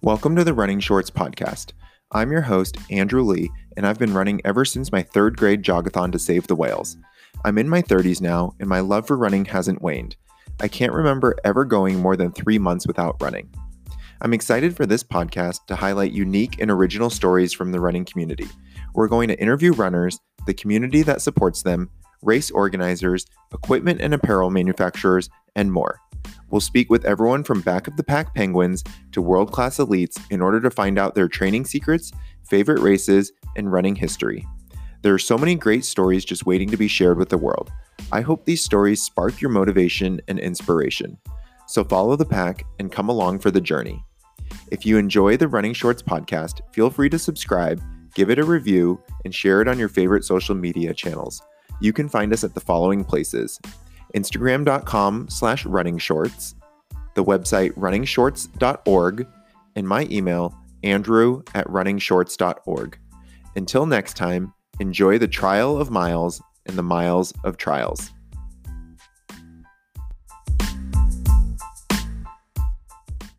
Welcome to the Running Shorts podcast. I'm your host, Andrew Lee, and I've been running ever since my third grade jogathon to save the whales. I'm in my 30s now, and my love for running hasn't waned. I can't remember ever going more than three months without running. I'm excited for this podcast to highlight unique and original stories from the running community. We're going to interview runners, the community that supports them, race organizers, equipment and apparel manufacturers, and more. We'll speak with everyone from back of the pack penguins to world class elites in order to find out their training secrets, favorite races, and running history. There are so many great stories just waiting to be shared with the world. I hope these stories spark your motivation and inspiration. So follow the pack and come along for the journey. If you enjoy the Running Shorts podcast, feel free to subscribe, give it a review, and share it on your favorite social media channels. You can find us at the following places instagram.com slash running shorts, the website runningshorts.org, and my email, andrew at runningshorts.org. Until next time, enjoy the trial of miles and the miles of trials.